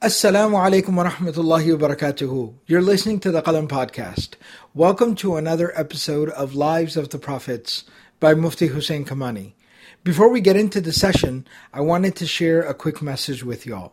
Assalamu alaikum wa rahmatullahi wa barakatuhu. You're listening to the Qalam podcast. Welcome to another episode of Lives of the Prophets by Mufti Hussain Kamani. Before we get into the session, I wanted to share a quick message with y'all.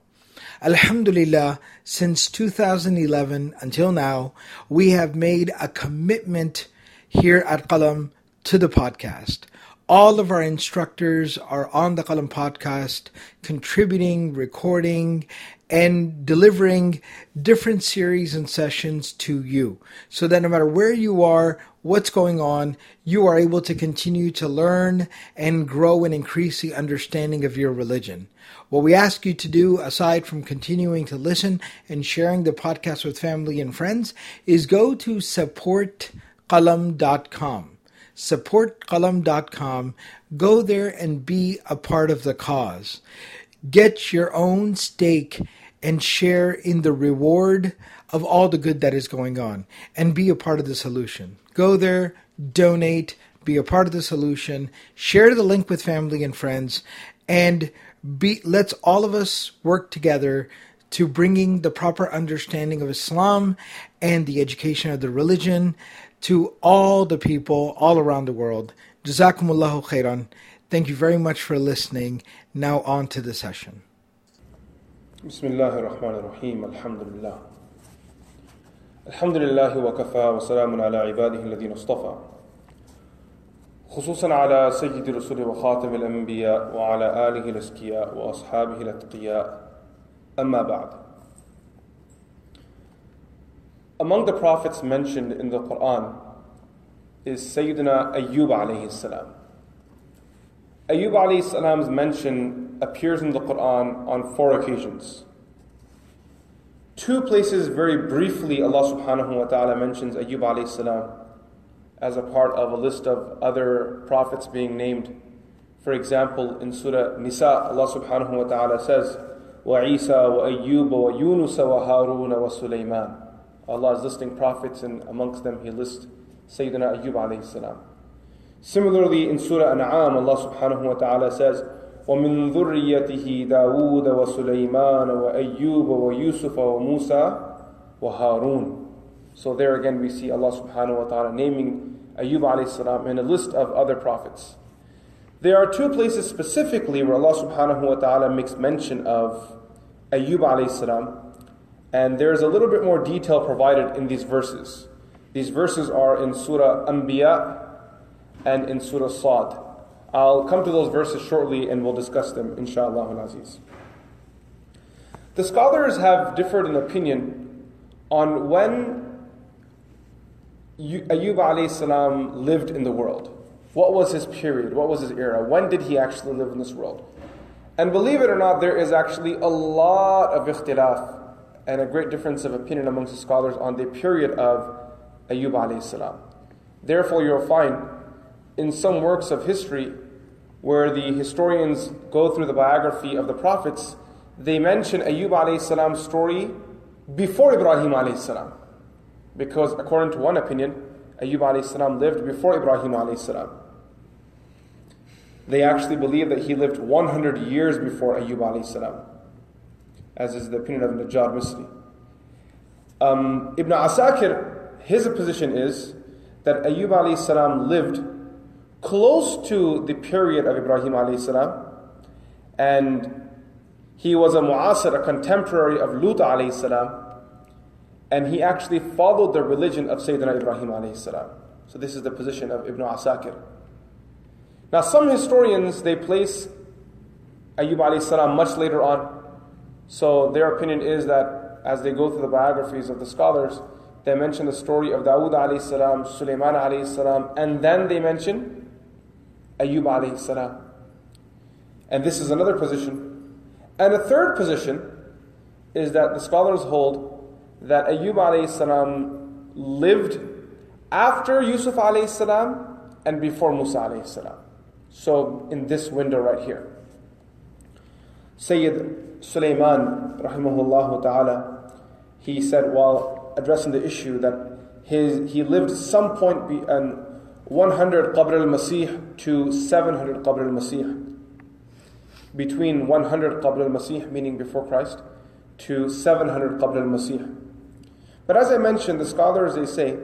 Alhamdulillah, since 2011 until now, we have made a commitment here at Qalam to the podcast. All of our instructors are on the Qalam podcast, contributing, recording, and delivering different series and sessions to you. So that no matter where you are, what's going on, you are able to continue to learn and grow and increase the understanding of your religion. What we ask you to do, aside from continuing to listen and sharing the podcast with family and friends, is go to supportqalam.com supportqalam.com. Go there and be a part of the cause. Get your own stake and share in the reward of all the good that is going on and be a part of the solution. Go there, donate, be a part of the solution, share the link with family and friends, and be, let's all of us work together to bringing the proper understanding of Islam and the education of the religion to all the people all around the world. Jazakumullahu khairan. Thank you very much for listening. Now on to the session. بسم الله الرحمن الرحيم الحمد لله الحمد لله وكفى وسلام على عباده الذين اصطفى خصوصا على سيد الرسل وخاتم الأنبياء وعلى آله الأزكياء وأصحابه الأتقياء أما بعد Among the prophets mentioned in the Quran is Sayyidina Ayyub alayhi salam. Ayyub alayhi salam's mention appears in the Quran on four occasions. Two places very briefly Allah subhanahu wa ta'ala mentions Ayyub alayhi salam as a part of a list of other prophets being named. For example, in Surah Nisa, Allah subhanahu wa ta'ala says, وَعِيسَى وَأَيُّوبَ وَيُونُسَ وَهَارُونَ وَسُلَيْمَانَ Allah is listing prophets, and amongst them He lists Sayyidina Ayyub alayhi salam. Similarly, in Surah An'am, Allah subhanahu wa ta'ala says, وَمِن ذُرِّيَّتِهِ دَاوُودَ وَسُلَيْمَانَ وَأَيُّوبَ وَيُوسُفَ وَمُوسَى وَهَارُونَ So there again we see Allah subhanahu wa ta'ala naming Ayyub alayhi salam in a list of other prophets. There are two places specifically where Allah subhanahu wa ta'ala makes mention of Ayyub alayhi salam and there's a little bit more detail provided in these verses. These verses are in Surah Anbiya and in Surah Sad. I'll come to those verses shortly and we'll discuss them, inshallah aziz. The scholars have differed in opinion on when Ayyub alayhi salam lived in the world. What was his period? What was his era? When did he actually live in this world? And believe it or not, there is actually a lot of ikhtilaf and a great difference of opinion amongst the scholars on the period of Ayyub alayhi salam. Therefore, you'll find in some works of history where the historians go through the biography of the prophets, they mention Ayyub alayhi salam's story before Ibrahim alayhi salam. Because according to one opinion, Ayyub alayhi salam lived before Ibrahim alayhi salam. They actually believe that he lived 100 years before Ayyub alayhi salam as is the opinion of Najjar Misri. Um, Ibn Asakir, his position is that Ayyub alayhi salam lived close to the period of Ibrahim alayhi and he was a mu'asir, a contemporary of Lut alayhi and he actually followed the religion of Sayyidina Ibrahim alayhi. So this is the position of Ibn Asakir. Now some historians, they place Ayyub alayhi salam much later on, so their opinion is that as they go through the biographies of the scholars, they mention the story of Dawood alayhi salam, Sulaiman alayhi salam, and then they mention Ayyub alayhi salam. And this is another position. And a third position is that the scholars hold that Ayyub alayhi salam lived after Yusuf alayhi salam and before Musa alayhi salam. So in this window right here. Sayyid Sulaiman, rahimahullah ta'ala, he said while addressing the issue that his, he lived some point be, 100 Qabl al-Masih to 700 Qabl al-Masih. Between 100 Qabl al-Masih, meaning before Christ, to 700 Qabl al-Masih. But as I mentioned, the scholars they say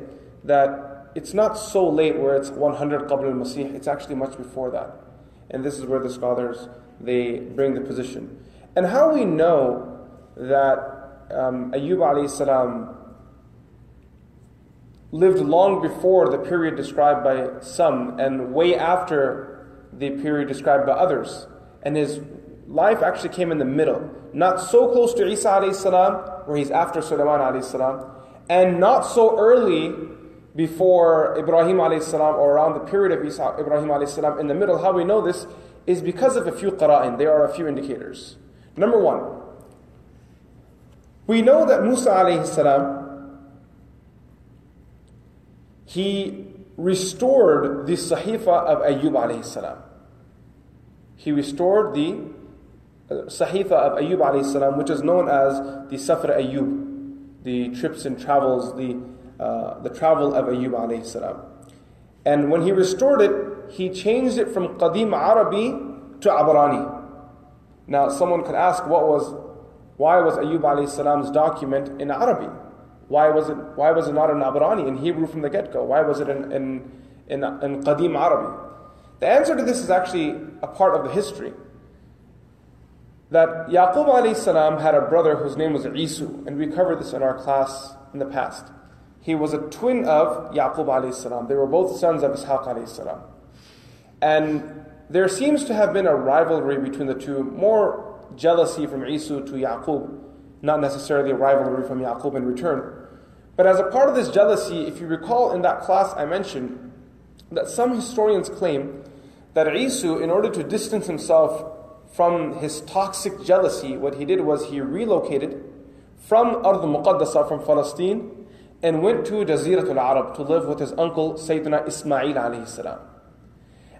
that it's not so late where it's 100 Qabl al-Masih, it's actually much before that. And this is where the scholars they bring the position. And how we know that um, Ayyub alayhi salam lived long before the period described by some and way after the period described by others. And his life actually came in the middle. Not so close to Isa salam, where he's after Sulaiman salam, and not so early before Ibrahim salam or around the period of Isa, Ibrahim salam in the middle. How we know this is because of a few qara'in. There are a few indicators. Number one, we know that Musa salam, he restored the Sahifa of Ayyub alayhi salam. He restored the uh, Sahifa of Ayyub alayhi salam, which is known as the Safra Ayyub, the trips and travels, the, uh, the travel of Ayyub alayhi salam. And when he restored it, he changed it from Qadim Arabi to Abrani. Now, someone could ask, what was, why was Ayyub alayhi salam's document in Arabic? Why was it, why was it not in Abrani, in Hebrew from the get-go? Why was it in, in, in, in Qadim Arabi? The answer to this is actually a part of the history. That Yaqub alayhi salam had a brother whose name was Isu, and we covered this in our class in the past. He was a twin of Yaqub alayhi salam. They were both sons of Ishaq alayhi salam. And there seems to have been a rivalry between the two, more jealousy from Isu to Yaqub, not necessarily a rivalry from Yaqub in return. But as a part of this jealousy, if you recall in that class I mentioned that some historians claim that Isu, in order to distance himself from his toxic jealousy, what he did was he relocated from Ard Muqaddasa, from Palestine, and went to Jaziratul Arab to live with his uncle Sayyidina Ismail alayhi salam.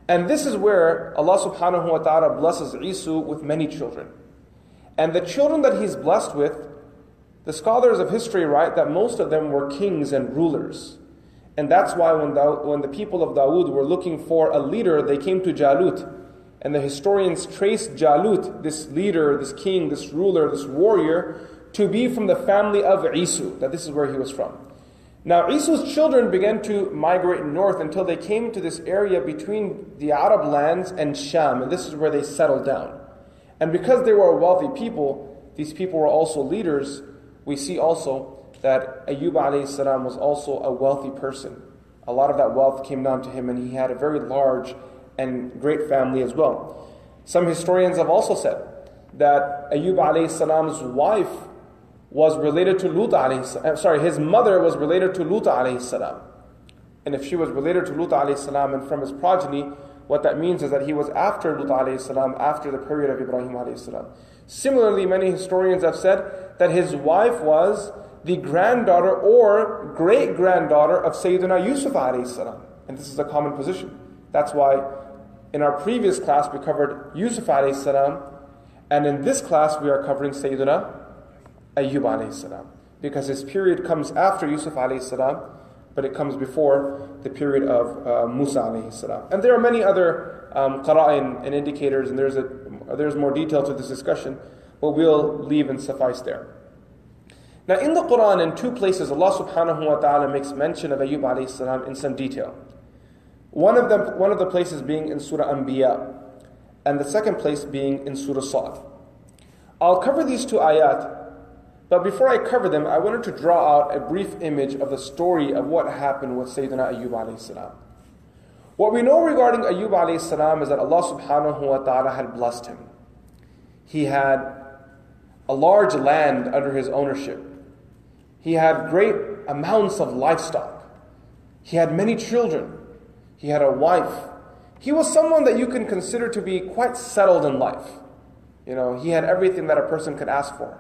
And this is where Allah subhanahu wa ta'ala blesses Isu with many children. And the children that he's blessed with, the scholars of history write that most of them were kings and rulers. And that's why when the, when the people of Dawood were looking for a leader, they came to Jalut. And the historians trace Jalut, this leader, this king, this ruler, this warrior, to be from the family of Isu, that this is where he was from. Now, Isu's children began to migrate north until they came to this area between the Arab lands and Sham, and this is where they settled down. And because they were a wealthy people, these people were also leaders. We see also that Ayub alayhi salam was also a wealthy person. A lot of that wealth came down to him, and he had a very large and great family as well. Some historians have also said that Ayub alayhi salam's wife was related to Lut alayhi salam. Uh, sorry, his mother was related to Lut salam. And if she was related to Lut salam and from his progeny, what that means is that he was after Lut salam, after the period of Ibrahim alayhi salam. Similarly, many historians have said that his wife was the granddaughter or great granddaughter of Sayyidina Yusuf. And this is a common position. That's why in our previous class we covered Yusuf and in this class we are covering Sayyidina Ayyub. Because his period comes after Yusuf but it comes before the period of uh, Musa. And there are many other um, qara'in and indicators, and there's, a, Uh, there's more detail to this discussion, but we'll leave and suffice there. Now, in the Quran, in two places, Allah subhanahu wa ta'ala makes mention of Ayyub alayhi salam in some detail. One of, them, one of the places being in Surah Anbiya, and the second place being in Surah Sad. I'll cover these two ayat but before I cover them, I wanted to draw out a brief image of the story of what happened with Sayyidina Ayyub alayhi salam. What we know regarding Ayyub alayhi salam is that Allah subhanahu wa ta'ala had blessed him. He had a large land under his ownership. He had great amounts of livestock. He had many children. He had a wife. He was someone that you can consider to be quite settled in life. You know, he had everything that a person could ask for.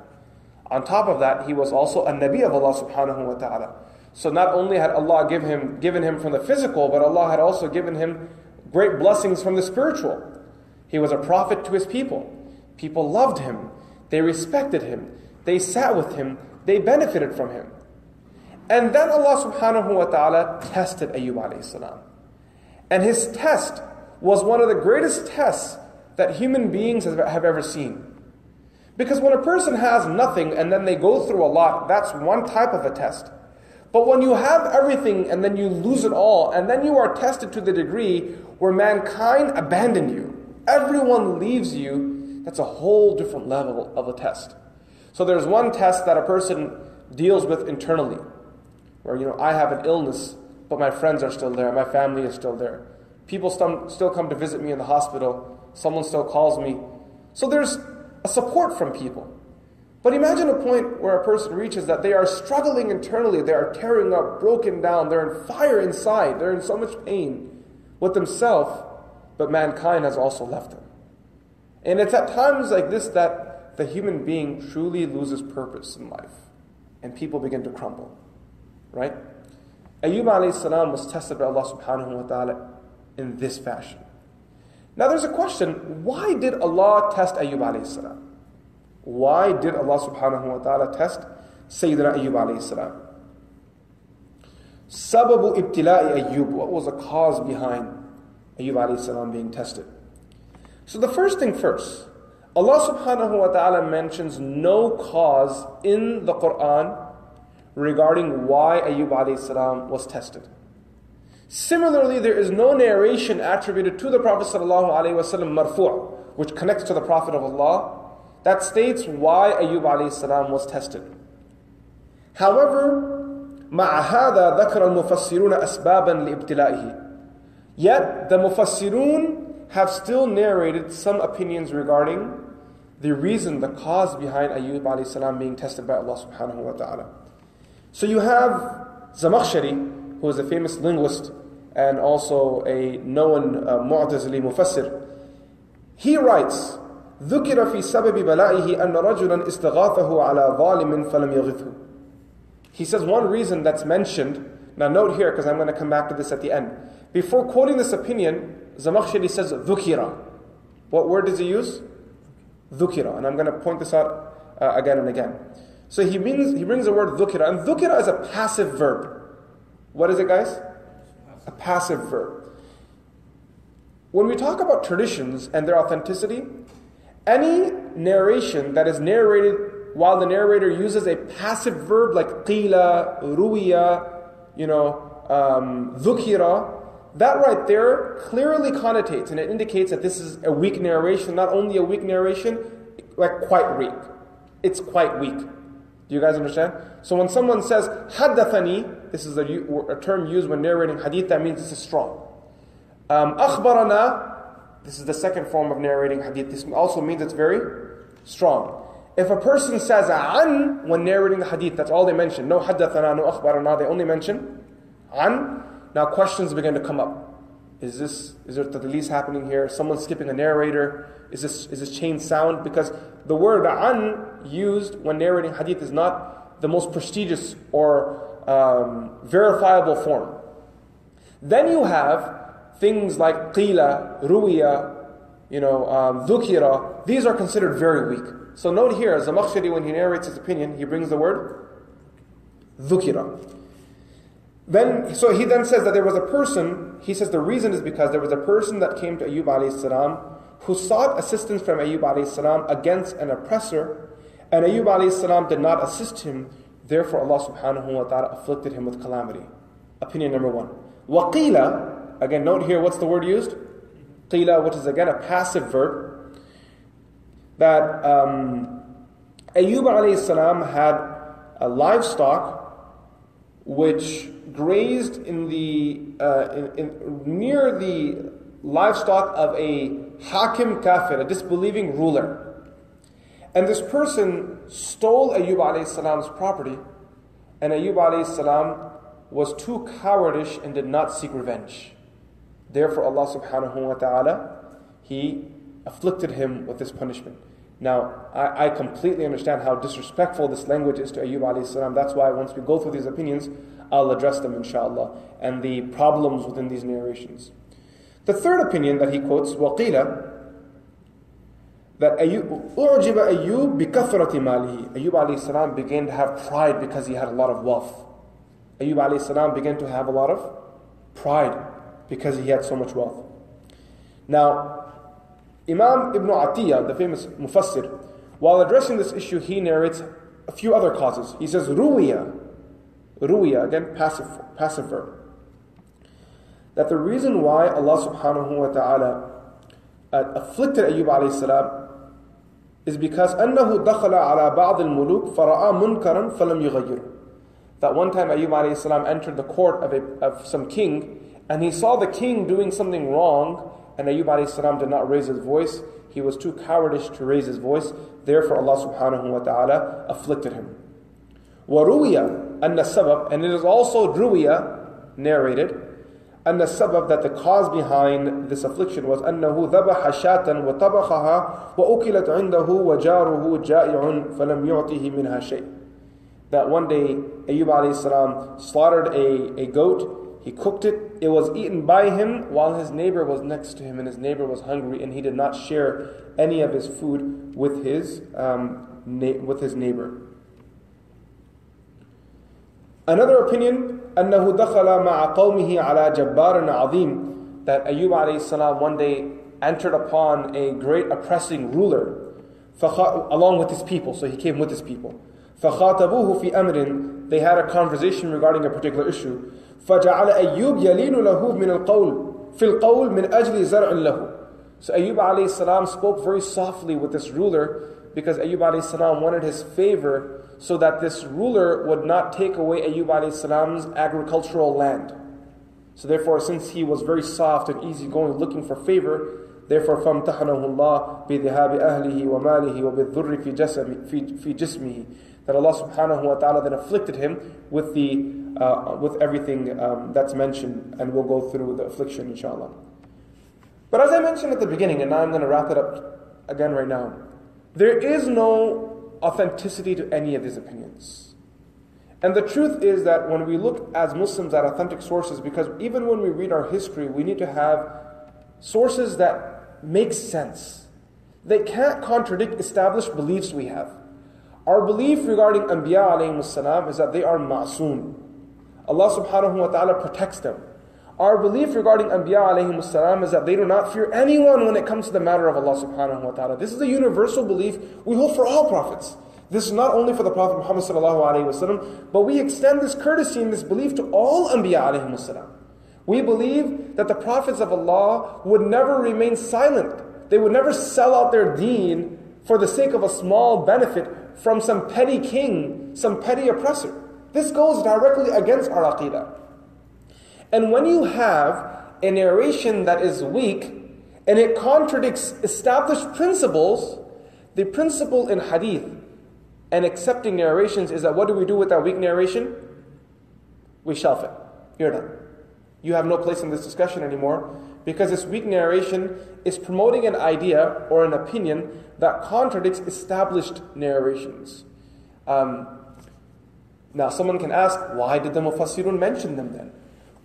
On top of that, he was also a Nabi of Allah subhanahu wa ta'ala. So not only had Allah give him, given him from the physical, but Allah had also given him great blessings from the spiritual. He was a prophet to his people. People loved him. They respected him. They sat with him. They benefited from him. And then Allah subhanahu wa ta'ala tested Ayyub alayhi salam. And his test was one of the greatest tests that human beings have ever seen. Because when a person has nothing and then they go through a lot, that's one type of a test. But when you have everything and then you lose it all, and then you are tested to the degree where mankind abandon you, everyone leaves you, that's a whole different level of a test. So there's one test that a person deals with internally, where you know I have an illness, but my friends are still there, my family is still there. People st- still come to visit me in the hospital. Someone still calls me. So there's a support from people. But imagine a point where a person reaches that they are struggling internally, they are tearing up, broken down, they're in fire inside, they're in so much pain with themselves, but mankind has also left them. And it's at times like this that the human being truly loses purpose in life and people begin to crumble. Right? Ayyub alayhi salam was tested by Allah subhanahu wa ta'ala in this fashion. Now there's a question why did Allah test Ayyub alayhi salam? Why did Allah subhanahu wa ta'ala test Sayyidina Ayyub alayhi salam? Sababu ibtila'i Ayyub. What was the cause behind Ayyub alayhi salam being tested? So the first thing first, Allah subhanahu wa ta'ala mentions no cause in the Quran regarding why Ayyub alayhi salam was tested. Similarly, there is no narration attributed to the Prophet sallallahu alaihi wasallam marfu', which connects to the Prophet of Allah, that states why Ayyub alayhi salam was tested. However, مع هذا ذكر المفسرون أسبابا لابتلائه. Yet the mufassirun have still narrated some opinions regarding the reason, the cause behind Ayyub alayhi salam being tested by Allah subhanahu wa ta'ala. So you have Zamakhshari, who is a famous linguist and also a known uh, Mu'tazili mufassir. He writes, ذكر في سبب بلائه أن رجلا استغاثه على ظالم فلم يغثه. He says one reason that's mentioned, now note here because I'm going to come back to this at the end. Before quoting this opinion, Zamakhshari says ذكر. What word does he use? ذكر. And I'm going to point this out uh, again and again. So he brings, he brings the word ذكر, and ذكر is a passive verb. What is it, guys? A passive verb. When we talk about traditions and their authenticity, any narration that is narrated while the narrator uses a passive verb like qila, ruwiya, you know, um, that right there clearly connotates and it indicates that this is a weak narration, not only a weak narration, like quite weak. It's quite weak. Do you guys understand? So when someone says haddathani, this is a, a term used when narrating hadith, that means this is strong. Um, this is the second form of narrating hadith. This also means it's very strong. If a person says an when narrating the hadith, that's all they mention. No haddathana, no akhbarana, they only mention an. Now questions begin to come up. Is this is there tadlis happening here? Someone skipping a narrator? Is this is this chain sound? Because the word an used when narrating hadith is not the most prestigious or um, verifiable form. Then you have things like qila, ruwiya, you know, um. These are considered very weak. So note here, Zamakhshari, when he narrates his opinion, he brings the word dhukira. Then, so he then says that there was a person, he says the reason is because there was a person that came to Ayyub alayhi salam who sought assistance from Ayyub alayhi salam against an oppressor, and Ayyub alayhi salam did not assist him, therefore Allah subhanahu wa ta'ala afflicted him with calamity. Opinion number one. Waqila, again note here what's the word used? Qila, which is again a passive verb, that um, Ayyub alayhi salam had a livestock which grazed in the uh, in, in, near the livestock of a hakim kafir, a disbelieving ruler. And this person stole Ayyub alayhi salam's property, and Ayyub alayhi salam was too cowardish and did not seek revenge. Therefore, Allah subhanahu wa ta'ala, He afflicted him with this punishment. Now, I, I, completely understand how disrespectful this language is to Ayyub alayhi salam. That's why once we go through these opinions, I'll address them inshallah, and the problems within these narrations. The third opinion that he quotes, وَقِيلَ that Ayyub, أُعْجِبَ أَيُّوب بِكَثْرَةِ مَالِهِ Ayyub alayhi salam began to have pride because he had a lot of wealth. Ayyub alayhi salam began to have a lot of pride because he had so much wealth. Now, Imam Ibn Atiyah, the famous Mufassir, While addressing this issue, he narrates a few other causes. He says, Ruwiya, Ruwiya, again, passive, passive verb. That the reason why Allah subhanahu wa ta'ala uh, afflicted Ayyub alayhi salam is because أنه دخل على بعض الملوك فرأى منكرا فلم يغيره. That one time Ayyub alayhi salam entered the court of, a, of some king and he saw the king doing something wrong and Ayyub alayhi salam did not raise his voice. He was too cowardish to raise his voice. Therefore Allah subhanahu wa ta'ala afflicted him. وَرُوِيَ أَنَّ السَّبَبْ And it is also ruwiya narrated أن السبب that the cause behind this affliction was أنه ذبح شاة وطبخها وأكلت عنده وجاره جائع فلم يعطه منها شيء that one day Ayyub alayhi salam slaughtered a, a goat he cooked it it was eaten by him while his neighbor was next to him and his neighbor was hungry and he did not share any of his food with his um, na- with his neighbor Another opinion, أنه دخل مع قومه على جبار عظيم that Ayyub alayhi salam one day entered upon a great oppressing ruler along with his people, so he came with his people. فخاطبوه في أمر they had a conversation regarding a particular issue فجعل أيوب يلين له من القول في القول من أجل زرع له So Ayyub alayhi salam spoke very softly with this ruler because Ayyub alayhi salam wanted his favor so that this ruler would not take away Ayyub alayhi salam's agricultural land. So therefore, since he was very soft and easygoing, looking for favor, therefore فَامْتَحَنَهُ اللَّهِ بِذِهَابِ أَهْلِهِ وَمَالِهِ وَبِالذُّرِّ فِي, جسم في, في جسمه that Allah subhanahu wa ta'ala then afflicted him with, the, uh, with everything um, that's mentioned, and we'll go through the affliction inshallah. But as I mentioned at the beginning, and now I'm going to wrap it up again right now, there is no authenticity to any of these opinions. And the truth is that when we look as Muslims at authentic sources, because even when we read our history, we need to have sources that make sense. They can't contradict established beliefs we have. Our belief regarding Anbiya salam is that they are ma'sum. Allah subhanahu wa ta'ala protects them. Our belief regarding Anbiya salam is that they do not fear anyone when it comes to the matter of Allah subhanahu wa ta'ala. This is a universal belief we hold for all prophets. This is not only for the Prophet Muhammad sallallahu alayhi wasallam, but we extend this courtesy and this belief to all Anbiya alayhi salam. We believe that the prophets of Allah would never remain silent. They would never sell out their deen for the sake of a small benefit from some petty king, some petty oppressor. This goes directly against our aqidah. And when you have a narration that is weak and it contradicts established principles, the principle in hadith and accepting narrations is that what do we do with that weak narration? We shelf it. You're done. You have no place in this discussion anymore because this weak narration is promoting an idea or an opinion that contradicts established narrations. Um, now, someone can ask, why did the Mufassirun mention them then?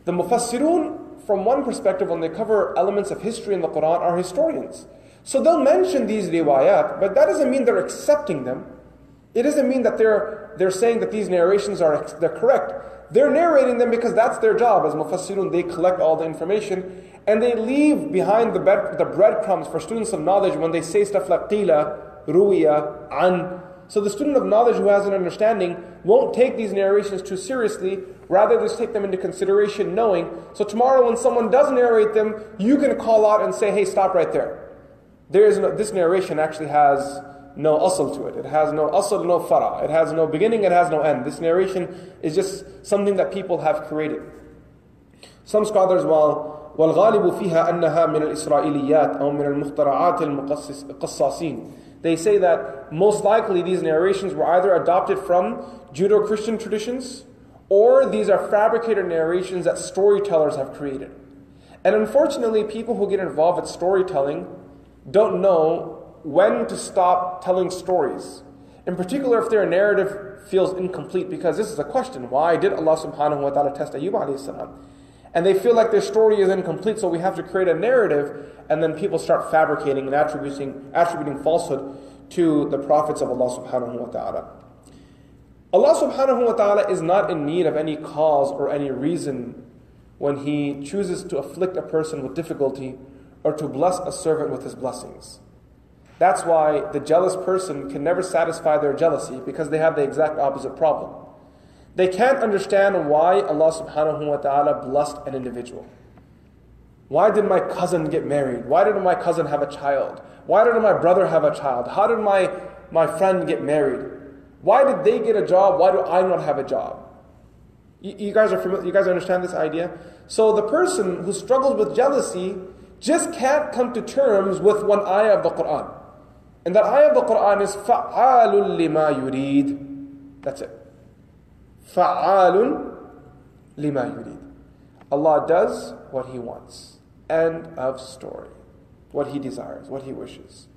The Mufassirun, from one perspective, when they cover elements of history in the Quran, are historians. So they'll mention these riwayat, but that doesn't mean they're accepting them. It doesn't mean that they're, they're saying that these narrations are they're correct. They're narrating them because that's their job. As Mufassirun, they collect all the information and they leave behind the, bed, the breadcrumbs for students of knowledge when they say stuff like qila, ruya, an. So the student of knowledge who has an understanding won't take these narrations too seriously, rather just take them into consideration knowing. So tomorrow when someone does narrate them, you can call out and say, hey, stop right there. There is no, this narration actually has no asl to it. It has no asl, no fara. It has no beginning, it has no end. This narration is just something that people have created. Some scholars, while والغالب فيها أنها من الإسرائيليات أو من المخترعات القصاصين they say that most likely these narrations were either adopted from Judeo Christian traditions or these are fabricated narrations that storytellers have created. And unfortunately, people who get involved with storytelling don't know when to stop telling stories. In particular, if their narrative feels incomplete, because this is a question why did Allah subhanahu wa ta'ala test Ayyub alayhi salam? And they feel like their story is incomplete, so we have to create a narrative, and then people start fabricating and attributing, attributing falsehood to the prophets of Allah subhanahu wa ta'ala. Allah subhanahu wa ta'ala is not in need of any cause or any reason when He chooses to afflict a person with difficulty or to bless a servant with His blessings. That's why the jealous person can never satisfy their jealousy because they have the exact opposite problem. They can't understand why Allah subhanahu wa ta'ala blessed an individual. Why did my cousin get married? Why did my cousin have a child? Why did my brother have a child? How did my, my friend get married? Why did they get a job? Why do I not have a job? You, you guys are familiar, you guys understand this idea? So the person who struggles with jealousy just can't come to terms with one ayah of the Quran. And that ayah of the Quran is فَعَالٌ لِمَا يُرِيد. That's it. فَعَالٌ لِمَا يُرِيد. Allah does what He wants. End of story. What He desires, what He wishes.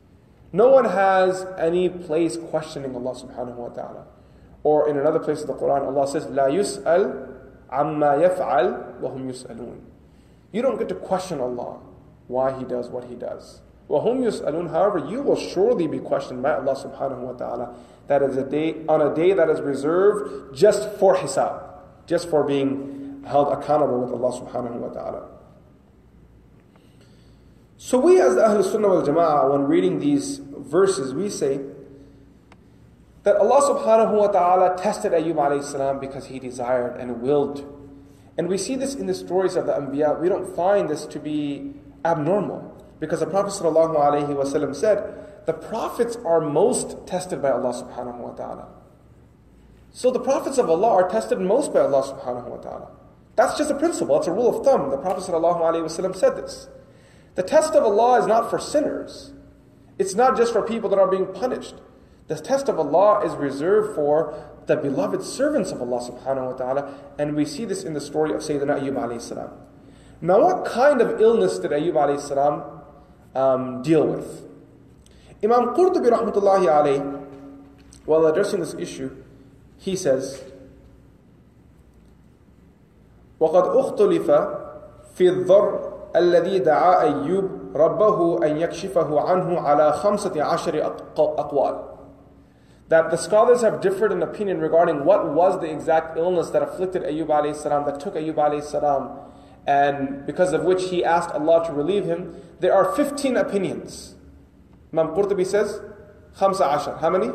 No one has any place questioning Allah subhanahu wa ta'ala. Or in another place of the Quran, Allah says, لا يسأل عما يفعل وهم يسألون. You don't get to question Allah why He does what He does. وهم يسألون. However, you will surely be questioned by Allah subhanahu wa ta'ala. That is a day on a day that is reserved just for hisab, just for being held accountable with Allah subhanahu wa ta'ala. So we as the Ahl Sunnah wal Jama'ah, when reading these verses, we say that Allah subhanahu wa ta'ala tested Ayyub alayhi salam because he desired and willed. And we see this in the stories of the Anbiya. We don't find this to be abnormal. Because the Prophet wa said, the prophets are most tested by Allah subhanahu wa ta'ala. So the prophets of Allah are tested most by Allah subhanahu wa ta'ala. That's just a principle, it's a rule of thumb. The Prophet wa said this. The test of Allah is not for sinners. It's not just for people that are being punished. The test of Allah is reserved for the beloved servants of Allah subhanahu wa ta'ala, and we see this in the story of Sayyidina Ayyub alayhi salam. Now, what kind of illness did Ayyub alayhi salam um, deal with? Imam Qurtubi rahmatullahi alayhi, while addressing this issue, he says, وقد اختلف في الضر الذي دعا أيوب ربه أن يكشفه عنه على خمسة عشر أقوال that the scholars have differed in opinion regarding what was the exact illness that afflicted Ayyub alayhi salam, that took Ayyub alayhi salam, and because of which he asked Allah to relieve him, there are 15 opinions. Imam Qurtubi says, Khamsa Ashar. How many?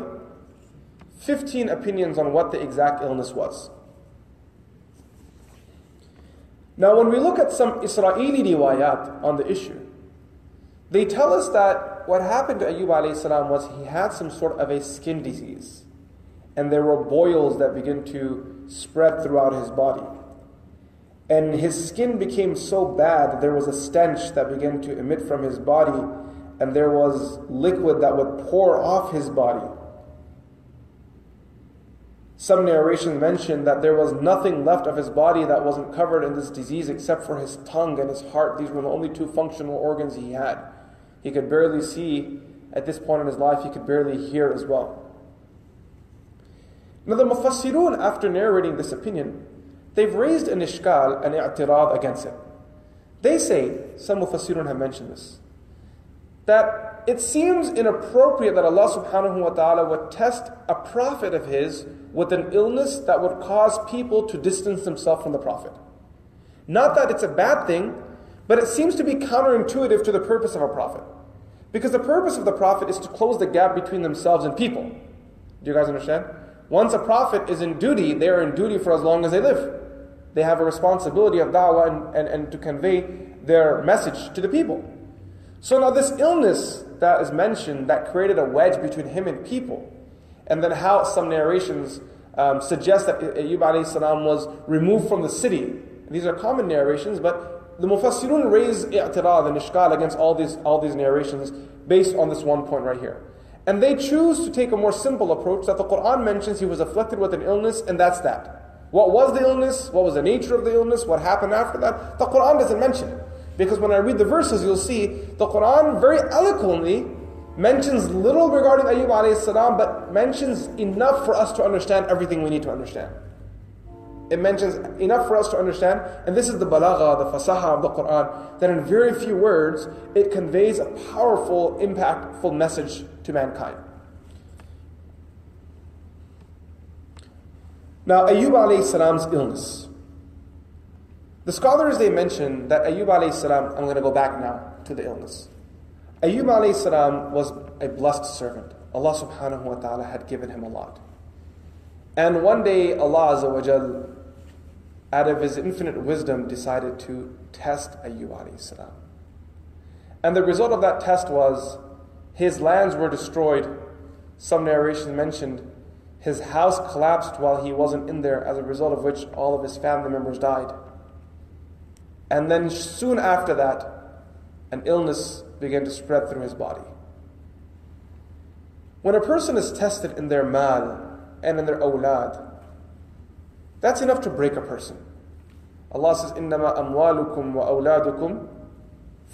15 opinions on what the exact illness was. Now, when we look at some Israeli riwayat on the issue, they tell us that what happened to Ayyub Salam was he had some sort of a skin disease, and there were boils that began to spread throughout his body. And his skin became so bad that there was a stench that began to emit from his body, and there was liquid that would pour off his body. Some narrations mention that there was nothing left of his body that wasn't covered in this disease except for his tongue and his heart. These were the only two functional organs he had. He could barely see at this point in his life, he could barely hear as well. Now, the Mufassirun, after narrating this opinion, they've raised an ishkal, an i'tirad against it. They say, some Mufassirun have mentioned this, that it seems inappropriate that Allah subhanahu wa ta'ala would test a prophet of his with an illness that would cause people to distance themselves from the prophet. Not that it's a bad thing, but it seems to be counterintuitive to the purpose of a prophet. Because the purpose of the prophet is to close the gap between themselves and people. Do you guys understand? Once a prophet is in duty, they are in duty for as long as they live. They have a responsibility of da'wah and, and, and to convey their message to the people. So now this illness that is mentioned that created a wedge between him and people, and then how some narrations um, suggest that Ayyub salam was removed from the city. These are common narrations, but the Mufassirun raise i'tirad and ishkal against all these, all these narrations based on this one point right here. And they choose to take a more simple approach that the Quran mentions he was afflicted with an illness, and that's that. What was the illness? What was the nature of the illness? What happened after that? The Quran doesn't mention it. Because when I read the verses, you'll see the Quran very eloquently mentions little regarding Ayyub alayhi salam, but mentions enough for us to understand everything we need to understand. It mentions enough for us to understand, and this is the balagha, the fasaha of the Quran, that in very few words, it conveys a powerful, impactful message to mankind. Now, Ayyub alayhi salam's illness. The scholars they mention that Ayyub alayhi salam, I'm going to go back now to the illness. Ayyub alayhi salam was a blessed servant. Allah subhanahu wa ta'ala had given him a lot. And one day, Allah Azza wa out of His infinite wisdom, decided to test Ayyub alayhi salam. And the result of that test was his lands were destroyed. Some narrations mentioned his house collapsed while he wasn't in there, as a result of which all of his family members died. And then soon after that, an illness began to spread through his body. When a person is tested in their mal and in their awlad, that's enough to break a person. Allah says, إِنَّمَا أَمْوَالُكُمْ وَأَوْلَادُكُمْ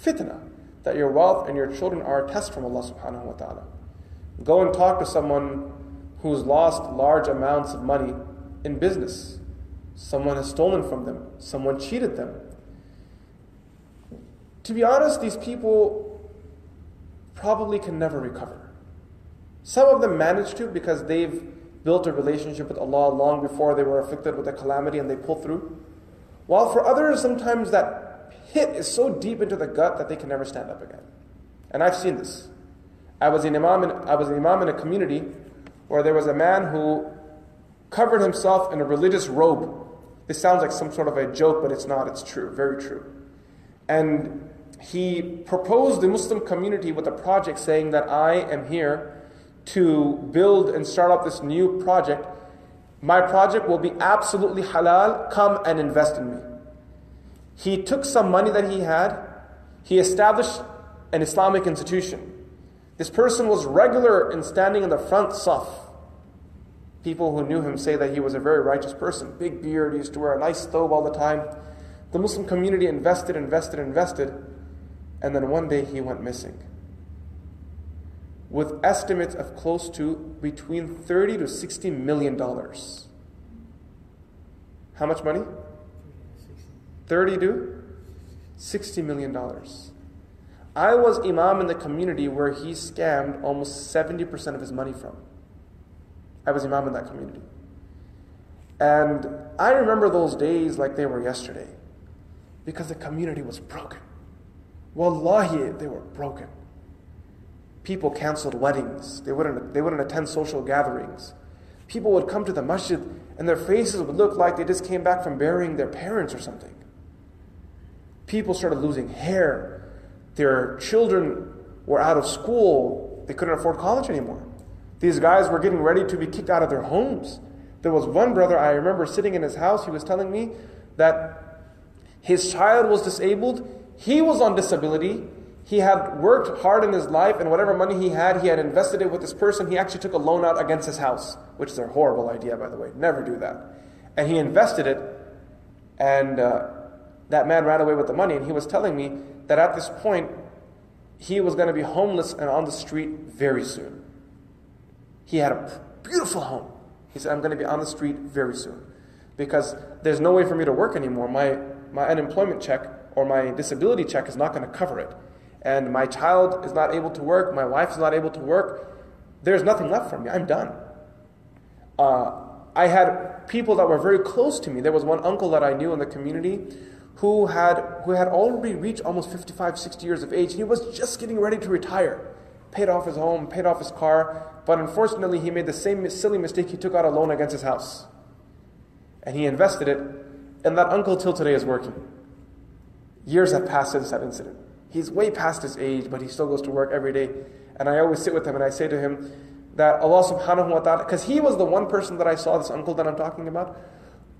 fitna. That your wealth and your children are a test from Allah subhanahu wa ta'ala. Go and talk to someone who's lost large amounts of money in business. Someone has stolen from them. Someone cheated them. To be honest, these people probably can never recover. Some of them manage to because they've built a relationship with Allah long before they were afflicted with a calamity and they pull through. While for others, sometimes that hit is so deep into the gut that they can never stand up again. And I've seen this. I was an imam in, I was an imam in a community where there was a man who covered himself in a religious robe. This sounds like some sort of a joke, but it's not. It's true, very true. And he proposed the Muslim community with a project saying that I am here to build and start up this new project. My project will be absolutely halal. Come and invest in me. He took some money that he had, he established an Islamic institution. This person was regular in standing in the front saf. People who knew him say that he was a very righteous person. Big beard, he used to wear a nice thobe all the time. The Muslim community invested, invested, invested, and then one day he went missing. With estimates of close to between 30 to 60 million dollars. How much money? 30 to 60 million dollars. I was imam in the community where he scammed almost 70% of his money from. I was imam in that community. And I remember those days like they were yesterday because the community was broken. Wallahi, they were broken. People canceled weddings, they wouldn't, they wouldn't attend social gatherings. People would come to the masjid and their faces would look like they just came back from burying their parents or something. People started losing hair. Their children were out of school. They couldn't afford college anymore. These guys were getting ready to be kicked out of their homes. There was one brother I remember sitting in his house. He was telling me that his child was disabled. He was on disability. He had worked hard in his life, and whatever money he had, he had invested it with this person. He actually took a loan out against his house, which is a horrible idea, by the way. Never do that. And he invested it, and uh, that man ran away with the money. And he was telling me that at this point, he was going to be homeless and on the street very soon. He had a beautiful home. He said, I'm going to be on the street very soon because there's no way for me to work anymore. My, my unemployment check or my disability check is not going to cover it. And my child is not able to work. My wife is not able to work. There's nothing left for me. I'm done. Uh, I had people that were very close to me. There was one uncle that I knew in the community who had, who had already reached almost 55, 60 years of age. And he was just getting ready to retire. Paid off his home, paid off his car, but unfortunately he made the same silly mistake. He took out a loan against his house. And he invested it, and that uncle till today is working. Years have passed since that incident. He's way past his age, but he still goes to work every day. And I always sit with him and I say to him that Allah subhanahu wa ta'ala, because he was the one person that I saw, this uncle that I'm talking about,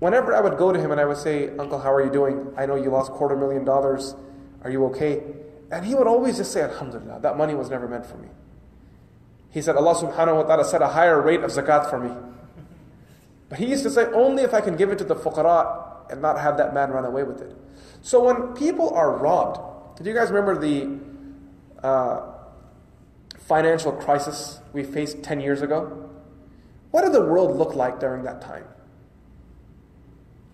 whenever I would go to him and I would say, Uncle, how are you doing? I know you lost quarter million dollars. Are you okay? And he would always just say, Alhamdulillah, that money was never meant for me. He said, Allah subhanahu wa ta'ala set a higher rate of zakat for me. But he used to say, only if I can give it to the fuqara and not have that man run away with it. So when people are robbed, do you guys remember the uh, financial crisis we faced 10 years ago? What did the world look like during that time?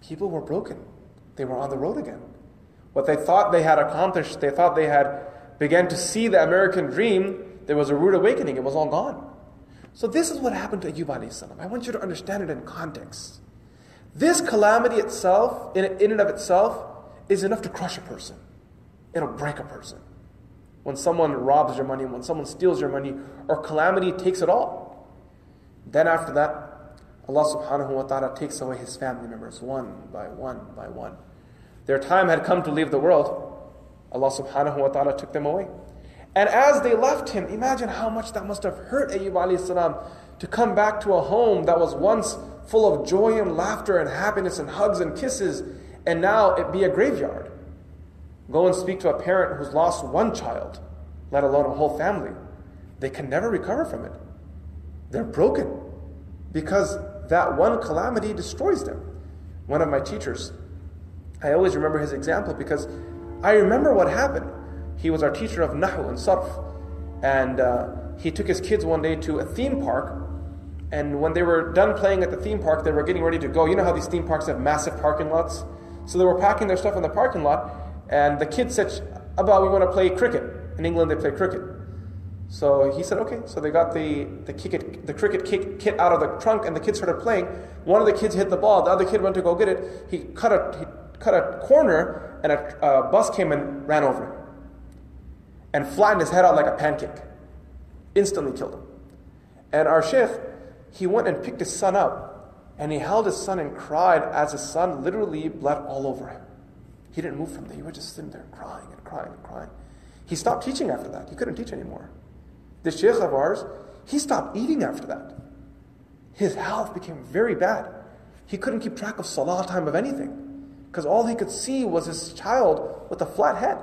People were broken. They were on the road again. What they thought they had accomplished, they thought they had began to see the American dream, there was a rude awakening. It was all gone. So this is what happened to Ayyub salam. I want you to understand it in context. This calamity itself, in, in and of itself, is enough to crush a person. It'll break a person. when someone robs your money, when someone steals your money, or calamity takes it all. Then after that, Allah subhanahu wa ta'ala takes away his family members one by one by one. Their time had come to leave the world. Allah subhanahu wa ta'ala took them away. And as they left him, imagine how much that must have hurt Ayyub alayhi salam to come back to a home that was once full of joy and laughter and happiness and hugs and kisses, and now it be a graveyard. Go and speak to a parent who's lost one child, let alone a whole family. They can never recover from it. They're broken because that one calamity destroys them. One of my teachers, I always remember his example because I remember what happened. He was our teacher of Nahu and Sarf, and uh, he took his kids one day to a theme park. And when they were done playing at the theme park, they were getting ready to go. You know how these theme parks have massive parking lots? So they were packing their stuff in the parking lot, and the kids said, About, we want to play cricket. In England, they play cricket. So he said, okay. So they got the, the, kick the cricket kick, kit out of the trunk, and the kids started playing. One of the kids hit the ball. The other kid went to go get it. He cut a, he cut a corner, and a, a bus came and ran over him and flattened his head out like a pancake. Instantly killed him. And our sheikh, he went and picked his son up, and he held his son and cried as his son literally bled all over him. He didn't move from there. He was just sitting there crying and crying and crying. He stopped teaching after that. He couldn't teach anymore. The sheikh of ours, he stopped eating after that. His health became very bad. He couldn't keep track of salah time of anything because all he could see was his child with a flat head.